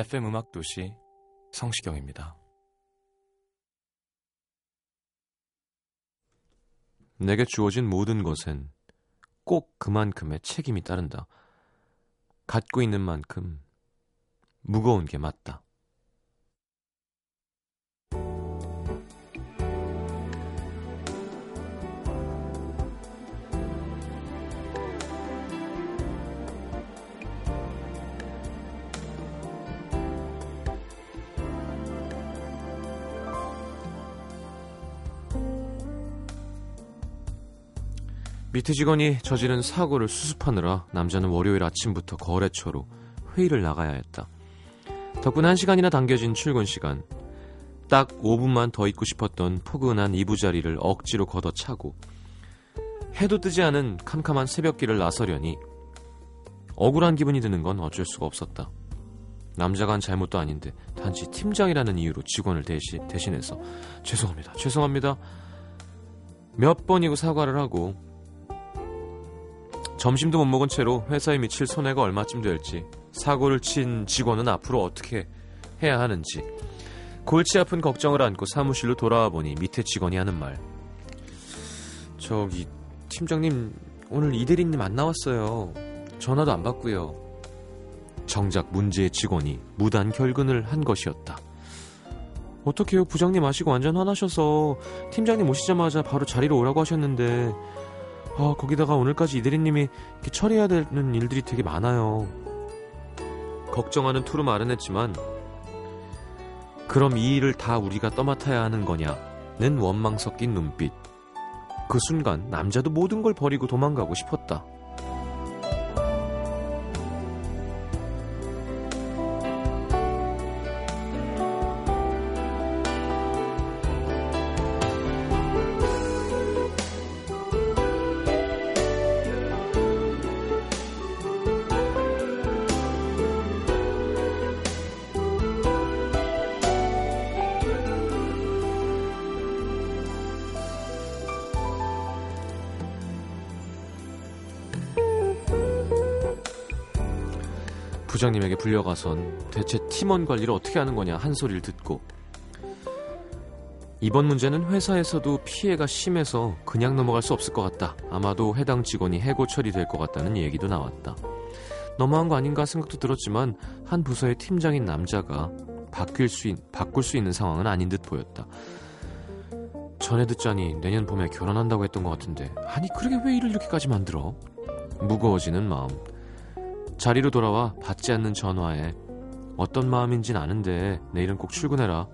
FM 음악 도시 성시경입니다. 내게 주어진 모든 것엔 꼭 그만큼의 책임이 따른다. 갖고 있는 만큼 무거운 게 맞다. 밑에 직원이 저지른 사고를 수습하느라 남자는 월요일 아침부터 거래처로 회의를 나가야 했다. 덕분에 한 시간이나 당겨진 출근 시간. 딱 5분만 더 있고 싶었던 포근한 이부자리를 억지로 걷어차고 해도 뜨지 않은 캄캄한 새벽길을 나서려니 억울한 기분이 드는 건 어쩔 수가 없었다. 남자가 한 잘못도 아닌데 단지 팀장이라는 이유로 직원을 대시, 대신해서 죄송합니다. 죄송합니다. 몇 번이고 사과를 하고 점심도 못 먹은 채로 회사에 미칠 손해가 얼마쯤 될지 사고를 친 직원은 앞으로 어떻게 해야 하는지. 골치 아픈 걱정을 안고 사무실로 돌아와 보니 밑에 직원이 하는 말. 저기 팀장님 오늘 이대리님 안 나왔어요. 전화도 안 받고요. 정작 문제의 직원이 무단 결근을 한 것이었다. 어떡해요? 부장님 아시고 완전 화나셔서 팀장님 오시자마자 바로 자리로 오라고 하셨는데 아, 거기다가 오늘까지 이대리님이 이렇게 처리해야 되는 일들이 되게 많아요. 걱정하는 투로 말은 했지만, 그럼 이 일을 다 우리가 떠맡아야 하는 거냐는 원망 섞인 눈빛. 그 순간 남자도 모든 걸 버리고 도망가고 싶었다. 불려가선 대체 팀원 관리를 어떻게 하는 거냐 한 소리를 듣고 이번 문제는 회사에서도 피해가 심해서 그냥 넘어갈 수 없을 것 같다. 아마도 해당 직원이 해고 처리될 것 같다는 얘기도 나왔다. 너무한 거 아닌가 생각도 들었지만 한 부서의 팀장인 남자가 바뀔 수 있, 바꿀 수 있는 상황은 아닌 듯 보였다. 전에 듣자니 내년 봄에 결혼한다고 했던 것 같은데 아니 그러게 왜 일을 이렇게까지 만들어? 무거워지는 마음. 자리로 돌아와 받지 않는 전화에 어떤 마음인진 아는데 내일은 꼭 출근해라.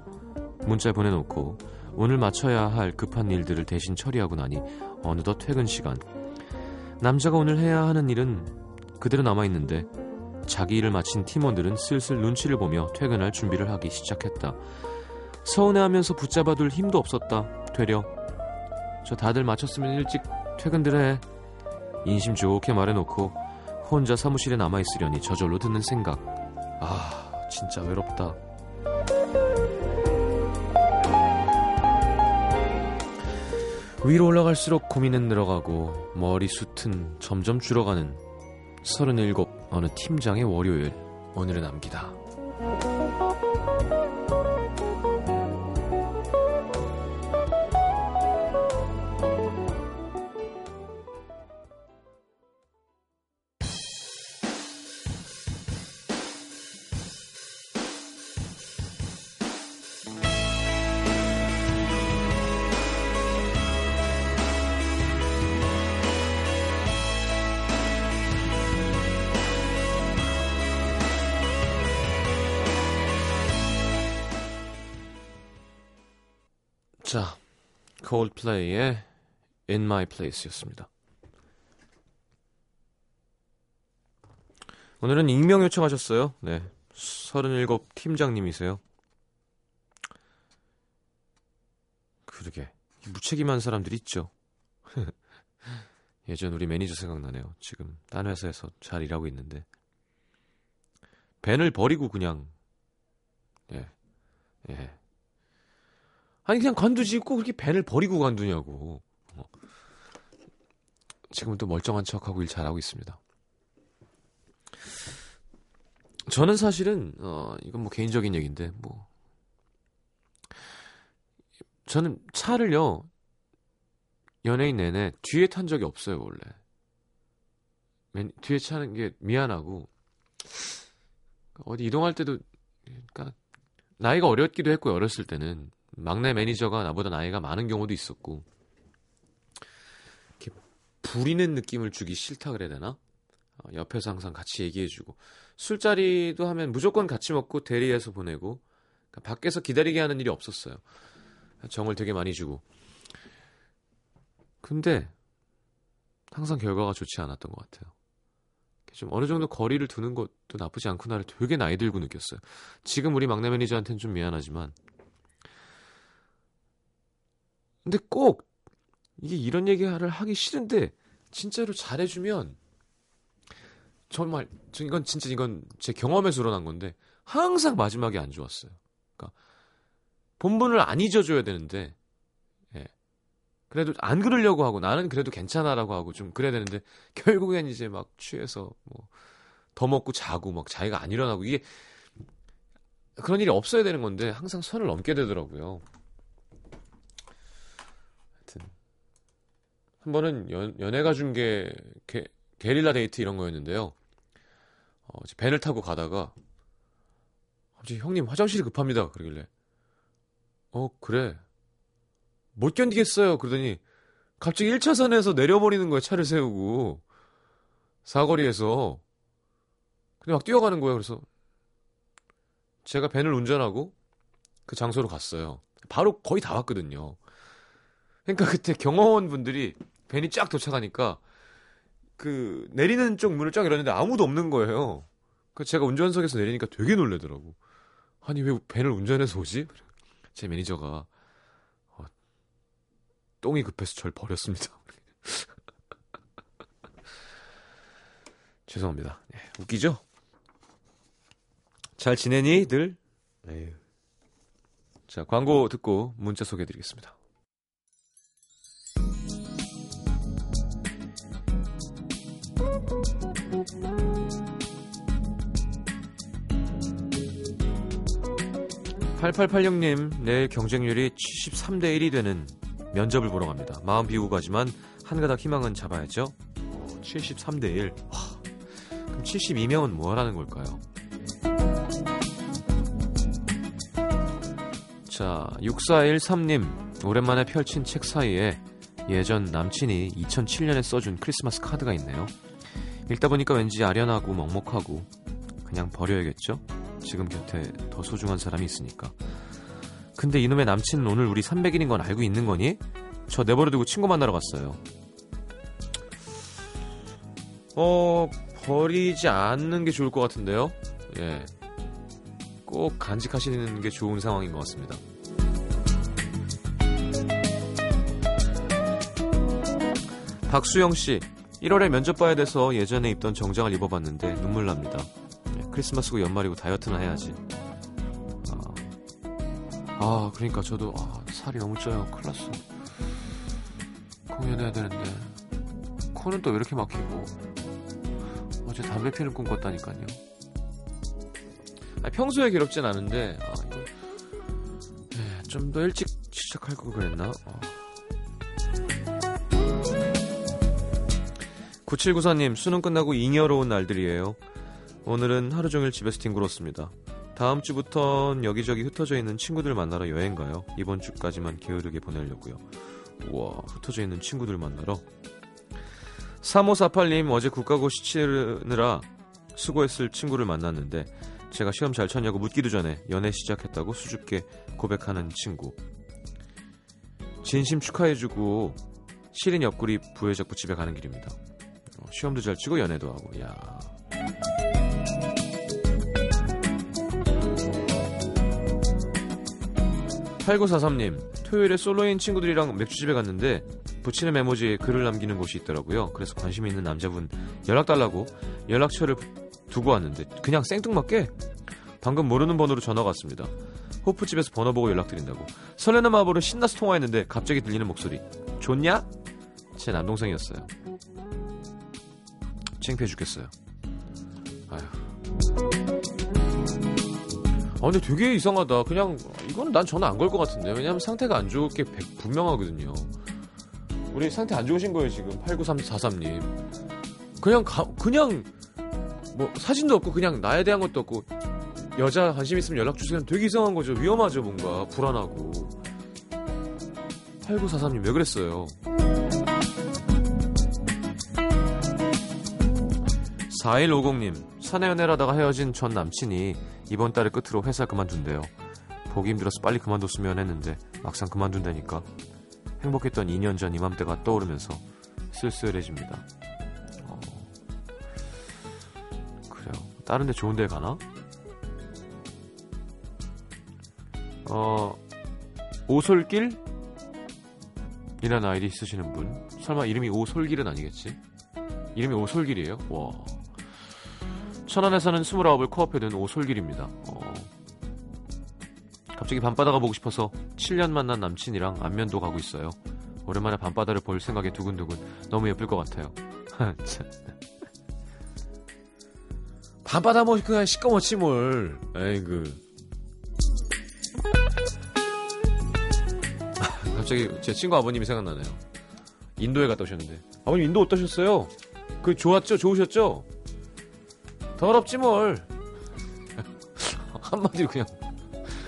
문자 보내놓고 오늘 마쳐야 할 급한 일들을 대신 처리하고 나니 어느덧 퇴근 시간. 남자가 오늘 해야 하는 일은 그대로 남아있는데 자기 일을 마친 팀원들은 슬슬 눈치를 보며 퇴근할 준비를 하기 시작했다. 서운해하면서 붙잡아둘 힘도 없었다. 되려 저 다들 마쳤으면 일찍 퇴근들 해. 인심 좋게 말해놓고 혼자 사무실에 남아있으려니 저절로 드는 생각. 아, 진짜 외롭다. 위로 올라갈수록 고민은 늘어가고 머리숱은 점점 줄어가는 37 어느 팀장의 월요일 오늘을 남기다. 콜드플레이의 In My Place였습니다. 오늘은 익명 요청하셨어요. 네. 37 팀장님이세요. 그러게. 무책임한 사람들이 있죠. 예전 우리 매니저 생각나네요. 지금 딴 회사에서 잘 일하고 있는데. 벤을 버리고 그냥, 예, 예. 아니, 그냥 관두지, 꼭 그렇게 벤을 버리고 관두냐고. 어. 지금은 또 멀쩡한 척하고 일 잘하고 있습니다. 저는 사실은 어 이건 뭐 개인적인 얘기인데 뭐 저는 차를요 연예인 내내 뒤에 탄 적이 없어요 원래 맨, 뒤에 차는 게 미안하고 어디 이동할 때도 그러니까 나이가 어렸기도 했고 어렸을 때는 막내 매니저가 나보다 나이가 많은 경우도 있었고 이렇게 부리는 느낌을 주기 싫다 그래야 되나 어, 옆에서 항상 같이 얘기해주고 술자리도 하면 무조건 같이 먹고 대리해서 보내고 그러니까 밖에서 기다리게 하는 일이 없었어요. 정을 되게 많이 주고. 근데 항상 결과가 좋지 않았던 것 같아요. 좀 어느 정도 거리를 두는 것도 나쁘지 않구나를 되게 나이 들고 느꼈어요. 지금 우리 막내 매니저한테는 좀 미안하지만 근데 꼭 이게 이런 얘기를 하기 싫은데 진짜로 잘해주면 정말 이건 진짜 이건 제 경험에서 우러난 건데 항상 마지막에 안 좋았어요. 그러니까 본분을 안 잊어줘야 되는데 예. 그래도 안 그러려고 하고 나는 그래도 괜찮아라고 하고 좀 그래야 되는데 결국엔 이제 막 취해서 뭐 더 먹고 자고 막 자기가 안 일어나고 이게 그런 일이 없어야 되는 건데 항상 선을 넘게 되더라고요. 하여튼 한 번은 연, 연애가 준 게 게릴라 데이트 이런 거였는데요. 어, 밴을 타고 가다가 갑자기 형님 화장실이 급합니다. 그러길래 어 그래 못 견디겠어요. 그러더니 갑자기 1차선에서 내려버리는 거예요. 차를 세우고 사거리에서 근데 막 뛰어가는 거예요. 그래서 제가 밴을 운전하고 그 장소로 갔어요. 바로 거의 다 왔거든요. 그러니까 그때 경호원 분들이 밴이 쫙 도착하니까 그 내리는 쪽 문을 쫙 열었는데 아무도 없는 거예요. 그 제가 운전석에서 내리니까 되게 놀래더라고. 아니 왜 밴을 운전해서 오지? 제 매니저가 어, 똥이 급해서 절 버렸습니다. 죄송합니다. 네, 웃기죠? 잘 지내니 늘? 에휴. 자 광고 듣고 문자 소개해드리겠습니다. 8886님, 내일 경쟁률이 73대 1이 되는 면접을 보러 갑니다. 마음 비우고 가지만 한 가닥 희망은 잡아야죠. 73대 1. 와, 그럼 72명은 뭐 하라는 걸까요? 자, 6413님, 오랜만에 펼친 책 사이에 예전 남친이 2007년에 써준 크리스마스 카드가 있네요. 읽다 보니까 왠지 아련하고 먹먹하고 그냥 버려야겠죠? 지금 곁에 더 소중한 사람이 있으니까. 근데 이놈의 남친은 오늘 우리 300일인 건 알고 있는 거니? 저 내버려두고 친구 만나러 갔어요. 어, 버리지 않는 게 좋을 것 같은데요? 예. 꼭 간직하시는 게 좋은 상황인 것 같습니다. 박수영 씨, 1월에 면접 봐야 돼서 예전에 입던 정장을 입어봤는데 눈물 납니다. 크리스마스고 연말이고 다이어트나 해야지. 아, 아 그러니까 저도 아, 살이 너무 쪄요. 큰일 났어. 공연해야 되는데 코는 또 왜 이렇게 막히고 어제 담배 피는 꿈 꿨다니까요. 아, 평소에 괴롭진 않은데 아, 네, 좀더 일찍 시작할 걸 그랬나? 어. 9794님, 수능 끝나고 잉여로운 날들이에요. 오늘은 하루 종일 집에서 뒹굴었습니다. 다음 주부턴 여기저기 흩어져 있는 친구들 만나러 여행 가요. 이번 주까지만 게으르게 보내려고요. 우와, 흩어져 있는 친구들 만나러. 3548님, 어제 국가고시 치르느라 수고했을 친구를 만났는데 제가 시험 잘 쳤냐고 묻기도 전에 연애 시작했다고 수줍게 고백하는 친구. 진심 축하해주고 시린 옆구리 부여잡고 집에 가는 길입니다. 어, 시험도 잘 치고 연애도 하고, 야. 8943님, 토요일에 솔로인 친구들이랑 맥주집에 갔는데 붙이는 메모지에 글을 남기는 곳이 있더라고요. 그래서 관심 있는 남자분 연락 달라고 연락처를 두고 왔는데 그냥 생뚱맞게 방금 모르는 번호로 전화가 왔습니다. 호프집에서 번호 보고 연락드린다고. 설레는 마음으로 신나서 통화했는데 갑자기 들리는 목소리. 좋냐? 제 남동생이었어요. 창피해 죽겠어요. 아휴. 아 근데 되게 이상하다. 그냥 이거는 난 전화 안 걸 것 같은데. 왜냐면 상태가 안 좋을 게 백- 분명하거든요. 우리 상태 안 좋으신 거예요 지금 89343님. 그냥 가, 그냥 뭐 사진도 없고 그냥 나에 대한 것도 없고 여자 관심 있으면 연락 주세요. 되게 이상한 거죠. 위험하죠 뭔가 불안하고. 8943님 왜 그랬어요? 4150님 사내 연애를 하다가 헤어진 전 남친이 이번 달을 끝으로 회사 그만둔대요. 보기 힘들어서 빨리 그만뒀으면 했는데 막상 그만둔다니까 행복했던 2년 전 이맘때가 떠오르면서 쓸쓸해집니다. 어, 그래요. 다른 데 좋은 데 가나? 어, 오솔길? 이라는 아이디 쓰시는 분. 설마 이름이 오솔길은 아니겠지? 이름이 오솔길이에요? 와. 천안에 사는 29을 코앞에 둔 오솔길입니다. 어. 갑자기 밤바다가 보고 싶어서 7년 만난 남친이랑 안면도 가고 있어요. 오랜만에 밤바다를 볼 생각에 두근두근 너무 예쁠 것 같아요. 참. 밤바다 뭐 그냥 시꺼멓지 뭘. 에이그. 갑자기 제 친구 아버님이 생각나네요. 인도에 갔다 오셨는데. 아버님 인도 어떠셨어요? 그 좋았죠? 좋으셨죠? 더럽지 뭘. 한마디로 그냥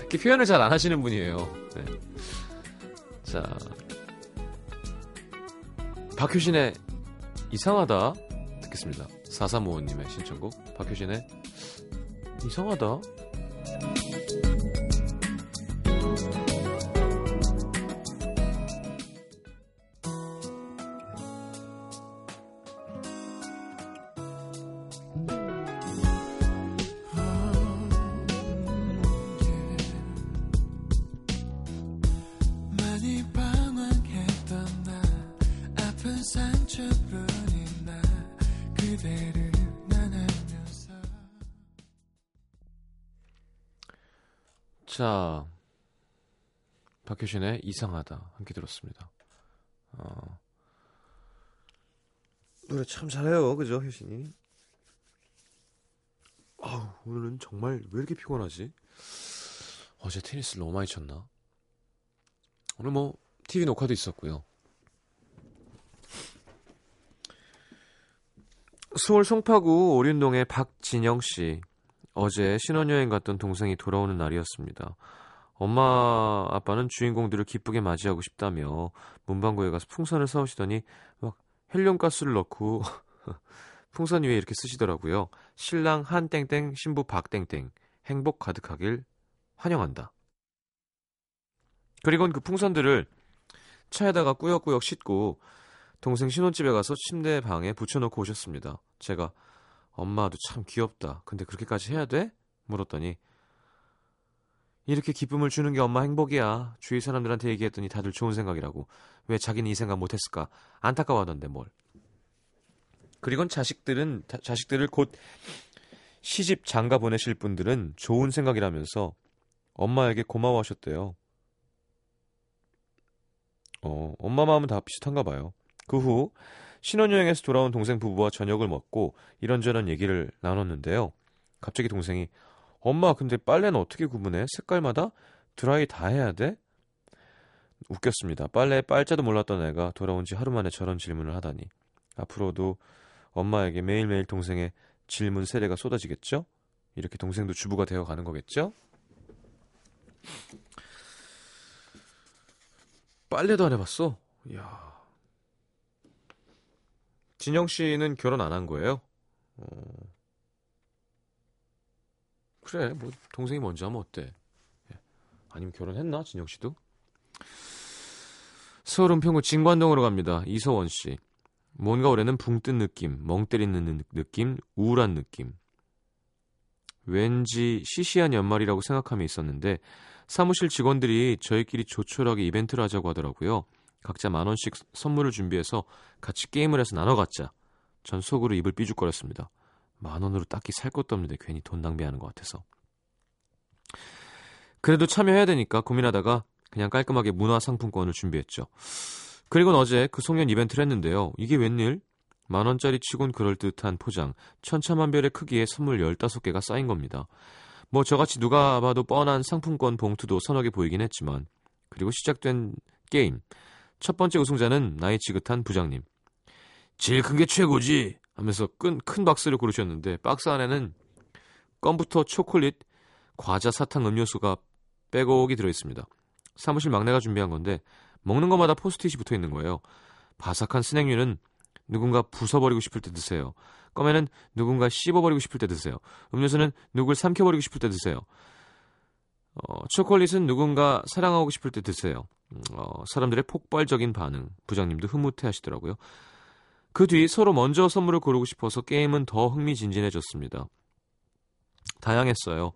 이렇게 표현을 잘 안 하시는 분이에요. 네. 자, 박효신의 이상하다 듣겠습니다. 4355님의 신청곡 박효신의 이상하다. 박효신의 이상하다 함께 들었습니다. 어, 노래 참 잘해요, 그죠, 효신이? 아우, 오늘은 정말 왜 이렇게 피곤하지? 어제 테니스를 너무 많이 쳤나? 오늘 뭐 TV 녹화도 있었고요. 서울 송파구 오륜동의 박진영 씨. 어제 신혼여행 갔던 동생이 돌아오는 날이었습니다. 엄마 아빠는 주인공들을 기쁘게 맞이하고 싶다며 문방구에 가서 풍선을 사오시더니 막 헬륨가스를 넣고 풍선 위에 이렇게 쓰시더라고요. 신랑 한 땡땡 신부 박 땡땡 행복 가득하길 환영한다. 그리고는 그 풍선들을 차에다가 꾸역꾸역 싣고 동생 신혼집에 가서 침대 방에 붙여놓고 오셨습니다. 제가 엄마도 참 귀엽다. 근데 그렇게까지 해야 돼? 물었더니 이렇게 기쁨을 주는 게 엄마 행복이야. 주위 사람들한테 얘기했더니 다들 좋은 생각이라고. 왜 자기는 이 생각 못했을까? 안타까워하던데 뭘. 그리곤 자식들은 자- 자식들을 곧 시집 장가 보내실 분들은 좋은 생각이라면서 엄마에게 고마워하셨대요. 어, 엄마 마음은 다 비슷한가 봐요. 그 후 신혼여행에서 돌아온 동생 부부와 저녁을 먹고 이런저런 얘기를 나눴는데요. 갑자기 동생이 엄마 근데 빨래는 어떻게 구분해? 색깔마다 드라이 다 해야 돼? 웃겼습니다. 빨래에 빨자도 몰랐던 애가 돌아온 지 하루 만에 저런 질문을 하다니. 앞으로도 엄마에게 매일매일 동생의 질문 세례가 쏟아지겠죠? 이렇게 동생도 주부가 되어 가는 거겠죠? 빨래도 안 해봤어? 이야. 진영 씨는 결혼 안 한 거예요? 어. 그래, 뭐, 동생이 먼저 하면 어때? 예. 아니면 결혼했나? 진영 씨도? 서울 은평구 진관동으로 갑니다. 이서원 씨. 뭔가 올해는 붕 뜬 느낌, 멍 때리는 느낌, 우울한 느낌. 왠지 시시한 연말이라고 생각함이 있었는데 사무실 직원들이 저희끼리 조촐하게 이벤트를 하자고 하더라고요. 각자 만 원씩 선물을 준비해서 같이 게임을 해서 나눠 갖자. 전 속으로 입을 삐죽거렸습니다. 만 원으로 딱히 살 것도 없는데 괜히 돈 낭비하는 것 같아서. 그래도 참여해야 되니까 고민하다가 그냥 깔끔하게 문화상품권을 준비했죠. 그리고 어제 그 송년 이벤트를 했는데요. 이게 웬일? 만 원짜리 치곤 그럴듯한 포장, 천차만별의 크기의 선물 15개가 쌓인 겁니다. 뭐 저같이 누가 봐도 뻔한 상품권 봉투도 개 보이긴 했지만 그리고 시작된 게임. 첫 번째 우승자는 나이 지긋한 부장님. 제일 큰 게 최고지! 하면서 큰, 큰 박스를 고르셨는데 박스 안에는 껌부터 초콜릿, 과자, 사탕, 음료수가 빼곡이 들어있습니다. 사무실 막내가 준비한 건데 먹는 것마다 포스트잇이 붙어 있는 거예요. 바삭한 스낵류는 누군가 부숴버리고 싶을 때 드세요. 껌에는 누군가 씹어버리고 싶을 때 드세요. 음료수는 누굴 삼켜버리고 싶을 때 드세요. 어, 초콜릿은 누군가 사랑하고 싶을 때 드세요. 어, 사람들의 폭발적인 반응. 부장님도 흐뭇해 하시더라고요. 그 뒤 서로 먼저 선물을 고르고 싶어서 게임은 더 흥미진진해졌습니다. 다양했어요.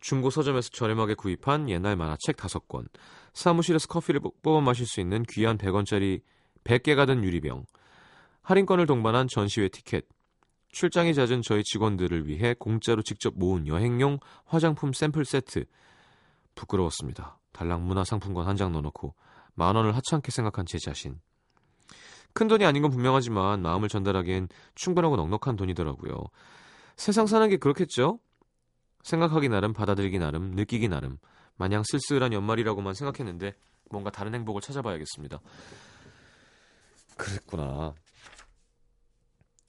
중고 서점에서 저렴하게 구입한 옛날 만화책 5권, 사무실에서 커피를 뽑아 마실 수 있는 귀한 100원짜리 100개가 든 유리병, 할인권을 동반한 전시회 티켓, 출장이 잦은 저희 직원들을 위해 공짜로 직접 모은 여행용 화장품 샘플 세트. 부끄러웠습니다. 달랑 문화상품권 한 장 넣어놓고 만 원을 하찮게 생각한 제 자신. 큰 돈이 아닌 건 분명하지만 마음을 전달하기엔 충분하고 넉넉한 돈이더라고요. 세상 사는 게 그렇겠죠? 생각하기 나름, 받아들이기 나름, 느끼기 나름. 마냥 쓸쓸한 연말이라고만 생각했는데 뭔가 다른 행복을 찾아봐야겠습니다. 그랬구나.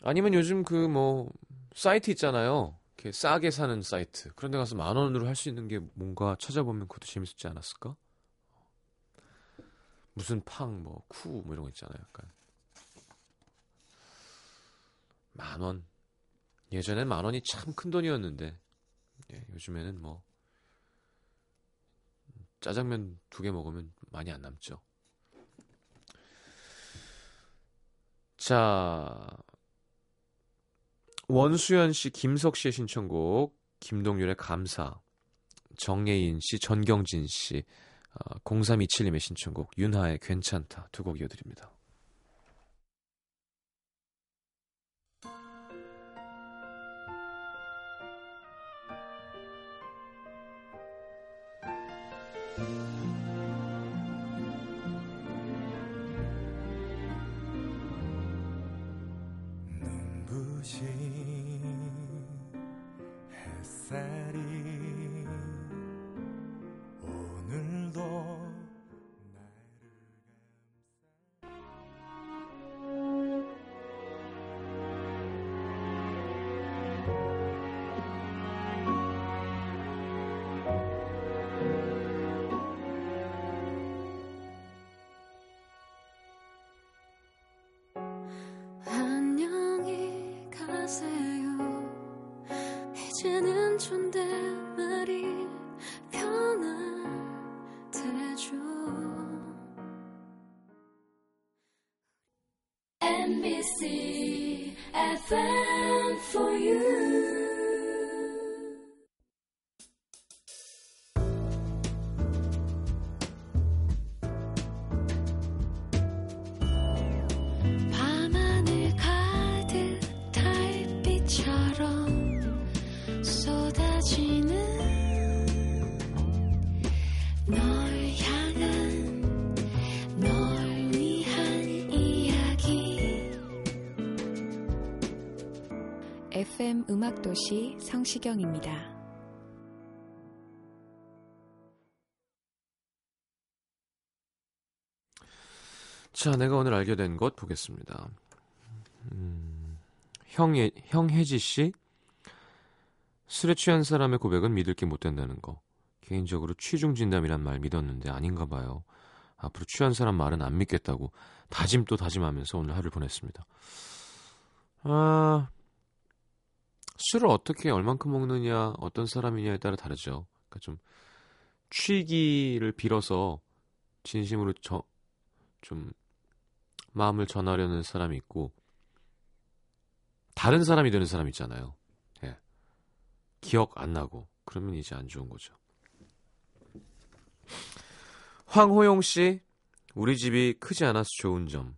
아니면 요즘 그 뭐 사이트 있잖아요. 이렇게 싸게 사는 사이트. 그런 데 가서 만 원으로 할 수 있는 게 뭔가 찾아보면 그것도 재밌었지 않았을까? 무슨 팡, 뭐, 쿠, 뭐 이런 거 있잖아요. 약간. 만 원. 예전엔 만 원이 참 큰 돈이었는데, 예, 요즘에는 뭐, 짜장면 두 개 먹으면 많이 안 남죠. 자, 원수연 씨, 김석 씨의 신청곡, 김동률의 감사, 정예인 씨, 전경진 씨, 0327님의 어, 신청곡, 윤하의 괜찮다 두 곡 이어드립니다. Amen. FM for you. FM 음악도시 성시경입니다. 자, 내가 오늘 알게 된 것 보겠습니다. 음, 형혜지 씨? 술에 취한 사람의 고백은 믿을 게 못 된다는 거. 개인적으로 취중 진담이란 말 믿었는데 아닌가 봐요. 앞으로 취한 사람 말은 안 믿겠다고 다짐 또 다짐하면서 오늘 하루를 보냈습니다. 아, 술을 어떻게 얼만큼 먹느냐, 어떤 사람이냐에 따라 다르죠. 그러니까 좀 취기를 빌어서 진심으로 저, 좀 마음을 전하려는 사람이 있고 다른 사람이 되는 사람 있잖아요. 예. 기억 안 나고 그러면 이제 안 좋은 거죠. 황호용 씨, 우리 집이 크지 않아서 좋은 점.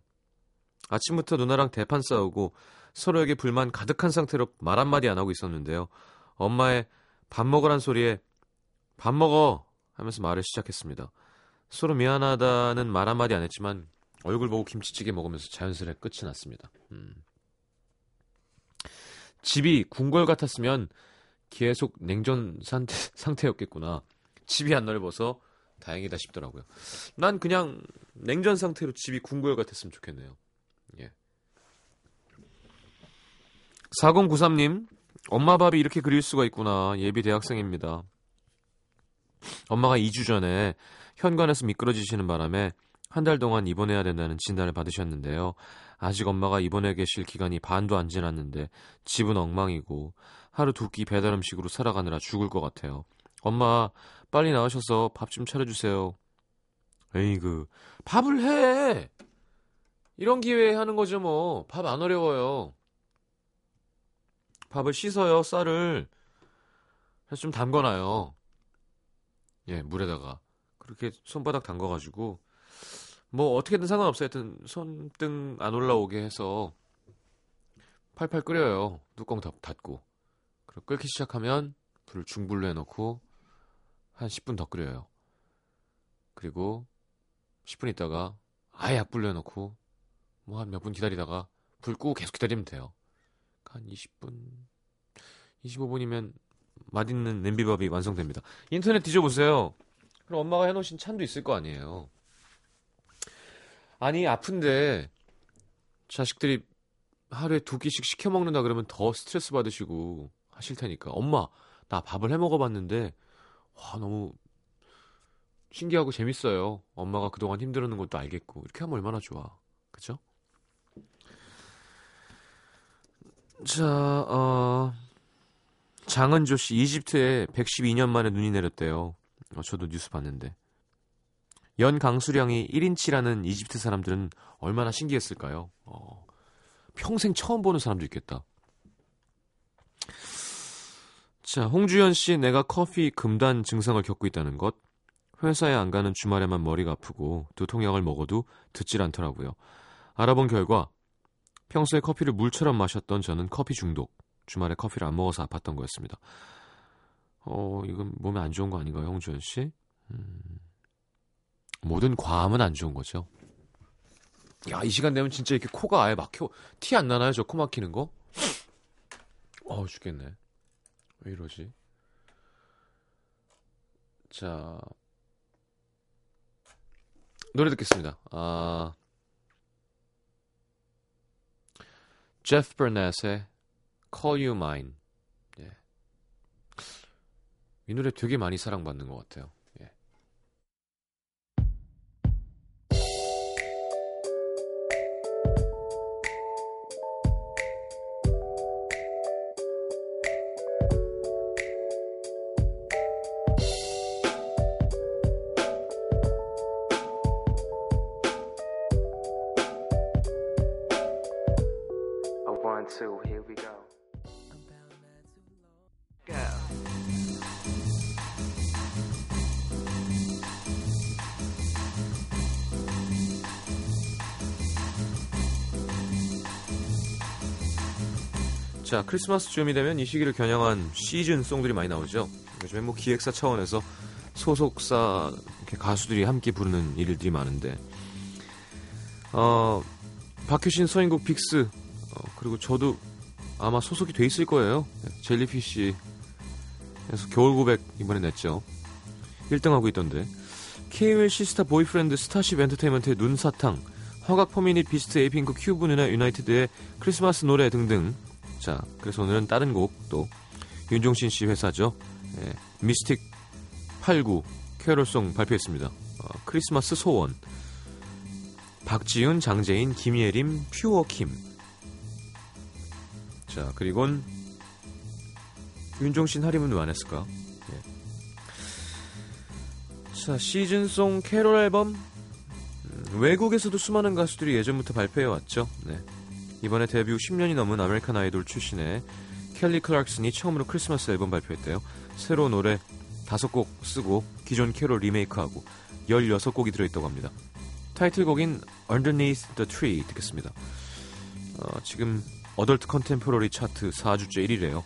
아침부터 누나랑 대판 싸우고 서로에게 불만 가득한 상태로 말 한마디 안 하고 있었는데요. 엄마의 밥 먹으란 소리에 밥 먹어 하면서 말을 시작했습니다. 서로 미안하다는 말 한마디 안 했지만 얼굴 보고 김치찌개 먹으면서 자연스레 끝이 났습니다. 음. 집이 궁궐 같았으면 계속 냉전 상태, 상태였겠구나. 집이 안 넓어서 다행이다 싶더라고요. 난 그냥 냉전 상태로 집이 궁궐 같았으면 좋겠네요. 예. 4093님, 엄마 밥이 이렇게 그릴 수가 있구나. 예비 대학생입니다. 엄마가 2주 전에 현관에서 미끄러지시는 바람에 한 달 동안 입원해야 된다는 진단을 받으셨는데요. 아직 엄마가 입원해 계실 기간이 반도 안 지났는데 집은 엉망이고 하루 두 끼 배달 음식으로 살아가느라 죽을 것 같아요. 엄마 빨리 나오셔서 밥 좀 차려주세요. 에이그 밥을 해. 이런 기회에 하는 거죠 뭐. 밥 안 어려워요. 밥을 씻어요 쌀을. 그래서 좀 담궈놔요. 예 물에다가 그렇게 손바닥 담궈가지고 뭐 어떻게든 상관없어요. 하여튼 손등 안 올라오게 해서 팔팔 끓여요. 뚜껑 닫고. 그리고 끓기 시작하면 불을 중불로 해놓고 한 10분 더 끓여요. 그리고 10분 있다가 아예 약불로 해놓고 뭐 한 몇 분 기다리다가 불 끄고 계속 기다리면 돼요. 한 20분, 25분이면 맛있는 냄비밥이 완성됩니다. 인터넷 뒤져보세요. 그럼 엄마가 해놓으신 찬도 있을 거 아니에요. 아니 아픈데 자식들이 하루에 두 끼씩 시켜 먹는다 그러면 더 스트레스 받으시고 하실 테니까 엄마 나 밥을 해 먹어봤는데 와 너무 신기하고 재밌어요. 엄마가 그동안 힘들었는 것도 알겠고 이렇게 하면 얼마나 좋아, 그죠? 자, 어, 장은조 씨 이집트에 112년 만에 눈이 내렸대요. 어, 저도 뉴스 봤는데 연 강수량이 1인치라는 이집트 사람들은 얼마나 신기했을까요? 어, 평생 처음 보는 사람도 있겠다. 자, 홍주연 씨, 내가 커피 금단 증상을 겪고 있다는 것. 회사에 안 가는 주말에만 머리가 아프고 두통약을 먹어도 듣질 않더라고요. 알아본 결과 평소에 커피를 물처럼 마셨던 저는 커피 중독. 주말에 커피를 안 먹어서 아팠던 거였습니다. 어, 이건 몸에 안 좋은 거 아닌가요, 홍주연 씨? 음, 모든 과음은 안 좋은 거죠. 야, 이 시간 되면 진짜 이렇게 코가 아예 막혀. 티 안 나나요, 저 코 막히는 거? 어우, 죽겠네. 왜 이러지? 자, 노래 듣겠습니다. 아, 제프 버넷의 Call You Mine. 예. 이 노래 되게 많이 사랑받는 것 같아요. Two, here we go. Go. 자, 크리스마스 즈음이 되면 이 시기를 겨냥한 시즌 송들이 많이 나오죠. 요즘에 뭐 기획사 차원에서 소속사 가수들이 함께 부르는 일들이 많은데, 어, 박효신, 서인국, 빅스, 어, 그리고 저도 아마 소속이 돼 있을 거예요. 네, 젤리피쉬에서 겨울 고백 이번에 냈죠. 1등하고 있던데. KOL 시스타 보이프렌드 스타쉽 엔터테인먼트의 눈사탕, 화각 퍼미닛 비스트 에이핑크 큐브 누나 유나이티드의 크리스마스 노래 등등. 자, 그래서 오늘은 다른 곡 또 윤종신 씨 회사죠. 예, 미스틱 89 캐롤송 발표했습니다. 어, 크리스마스 소원. 박지윤, 장재인, 김예림, 퓨어킴. 자, 그리곤 윤종신 하림은 왜 안 했을까? 예. 자, 시즌송 캐롤 앨범 음, 외국에서도 수많은 가수들이 예전부터 발표해왔죠. 네. 이번에 데뷔 후 10년이 넘은 아메리칸 아이돌 출신의 켈리 클락슨이 처음으로 크리스마스 앨범 발표했대요. 새로운 노래 5곡 쓰고 기존 캐롤 리메이크하고 16곡이 들어있다고 합니다. 타이틀곡인 Underneath the Tree 듣겠습니다. 어, 지금 어덜트 컨템포러리 차트 4주째 1위래요.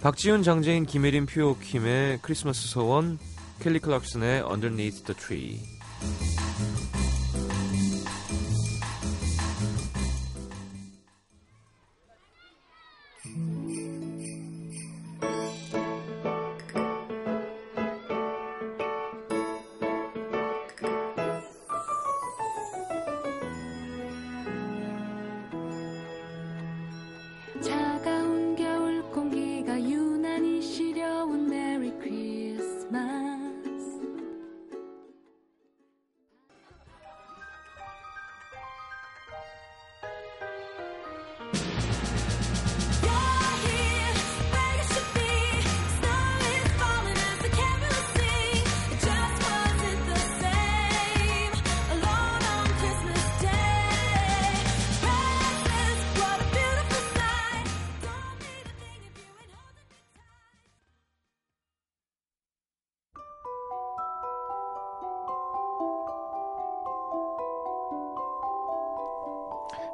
박지훈, 장재인, 김혜린, 퓨오킴의 크리스마스 서원, 켈리 클락슨의 Underneath the Tree.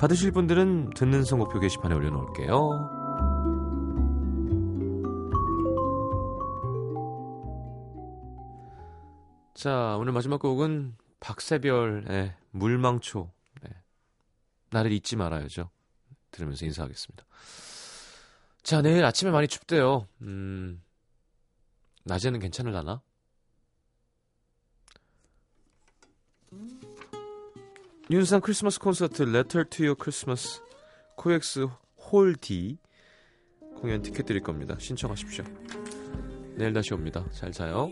받으실 분들은 듣는 선곡표 게시판에 올려놓을게요. 자, 오늘 마지막 곡은 박세별의 물망초. 네. 나를 잊지 말아야죠. 들으면서 인사하겠습니다. 자, 내일 아침에 많이 춥대요. 음, 낮에는 괜찮을라나? 윤상 크리스마스 콘서트 to Your Christmas 코엑스 홀 D 공연 티켓 드릴 겁니다. 신청하십시오. 내일 다시 옵니다. 잘 자요.